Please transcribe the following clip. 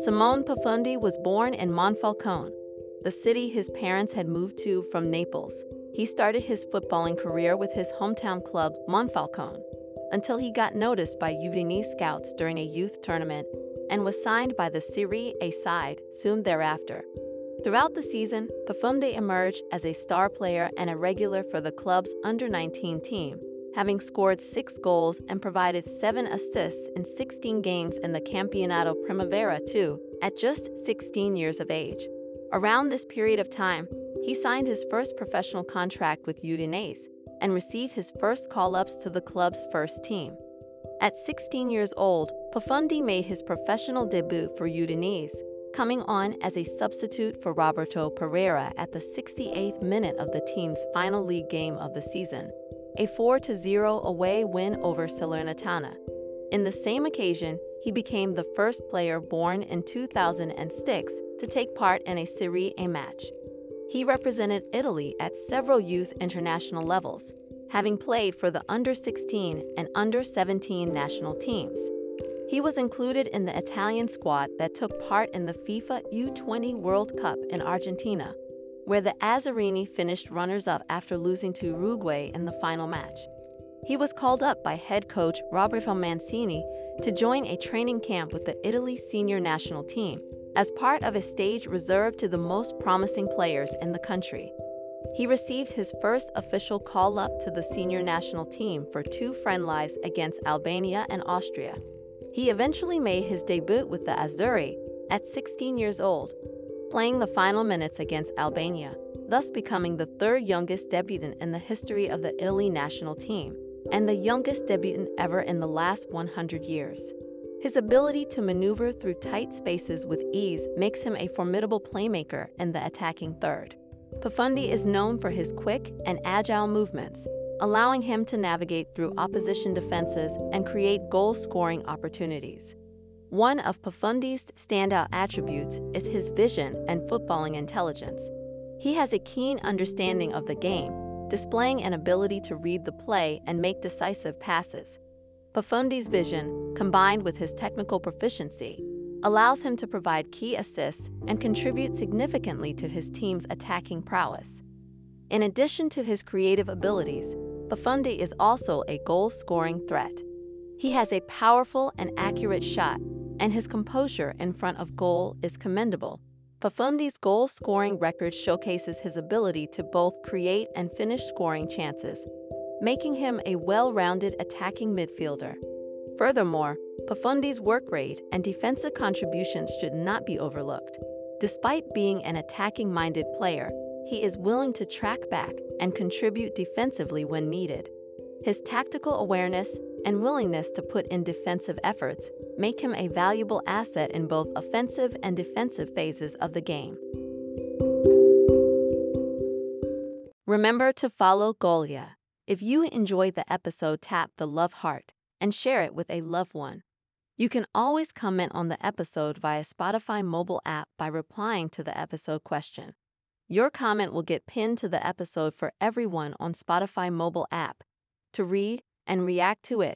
Simone Pafundi was born in Monfalcone, the city his parents had moved to from Naples. He started his footballing career with his hometown club, Monfalcone, until he got noticed by Udinese scouts during a youth tournament and was signed by the Serie A side soon thereafter. Throughout the season, Pafundi emerged as a star player and a regular for the club's under 19 team, having scored six goals and provided seven assists in 16 games in the Campionato Primavera 2 at just 16 years of age. Around this period of time, he signed his first professional contract with Udinese and received his first call ups to the club's first team. At 16 years old, Pafundi made his professional debut for Udinese coming on as a substitute for Roberto Pereyra at the 68th minute of the team's final league game of the season, a 4-0 away win over Salernitana. In the same occasion, he became the first player born in 2006 to take part in a Serie A match. He represented Italy at several youth international levels, having played for the under 16 and under 17 national teams. He was included in the Italian squad that took part in the FIFA U20 World Cup in Argentina, where the Azzurrini finished runners up after losing to Uruguay in the final match. He was called up by head coach Roberto Mancini to join a training camp with the Italy senior national team as part of a stage reserved to the most promising players in the country. He received his first official call up to the senior national team for two friendlies against Albania and Austria. He eventually made his debut with the Azzurri at 16 years old, playing the final minutes against Albania, thus becoming the third youngest debutant in the history of the Italy national team and the youngest debutant ever in the last 100 years. His ability to maneuver through tight spaces with ease makes him a formidable playmaker in the attacking third. Pafundi is known for his quick and agile movements, allowing him to navigate through opposition defenses and create goal scoring opportunities. One of Pafundi's standout attributes is his vision and footballing intelligence. He has a keen understanding of the game, displaying an ability to read the play and make decisive passes. Pafundi's vision, combined with his technical proficiency, allows him to provide key assists and contribute significantly to his team's attacking prowess. In addition to his creative abilities, Pafundi is also a goal scoring threat. He has a powerful and accurate shot, and his composure in front of goal is commendable. Pafundi's goal scoring record showcases his ability to both create and finish scoring chances, making him a well rounded attacking midfielder. Furthermore, Pafundi's work rate and defensive contributions should not be overlooked. Despite being an attacking minded player, he is willing to track back and contribute defensively when needed. His tactical awareness and willingness to put in defensive efforts make him a valuable asset in both offensive and defensive phases of the game. Remember to follow Golia. If you enjoyed the episode, tap the love heart and share it with a loved one. You can always comment on the episode via Spotify mobile app by replying to the episode question. Your comment will get pinned to the episode for everyone on Spotify mobile app to read and react to it.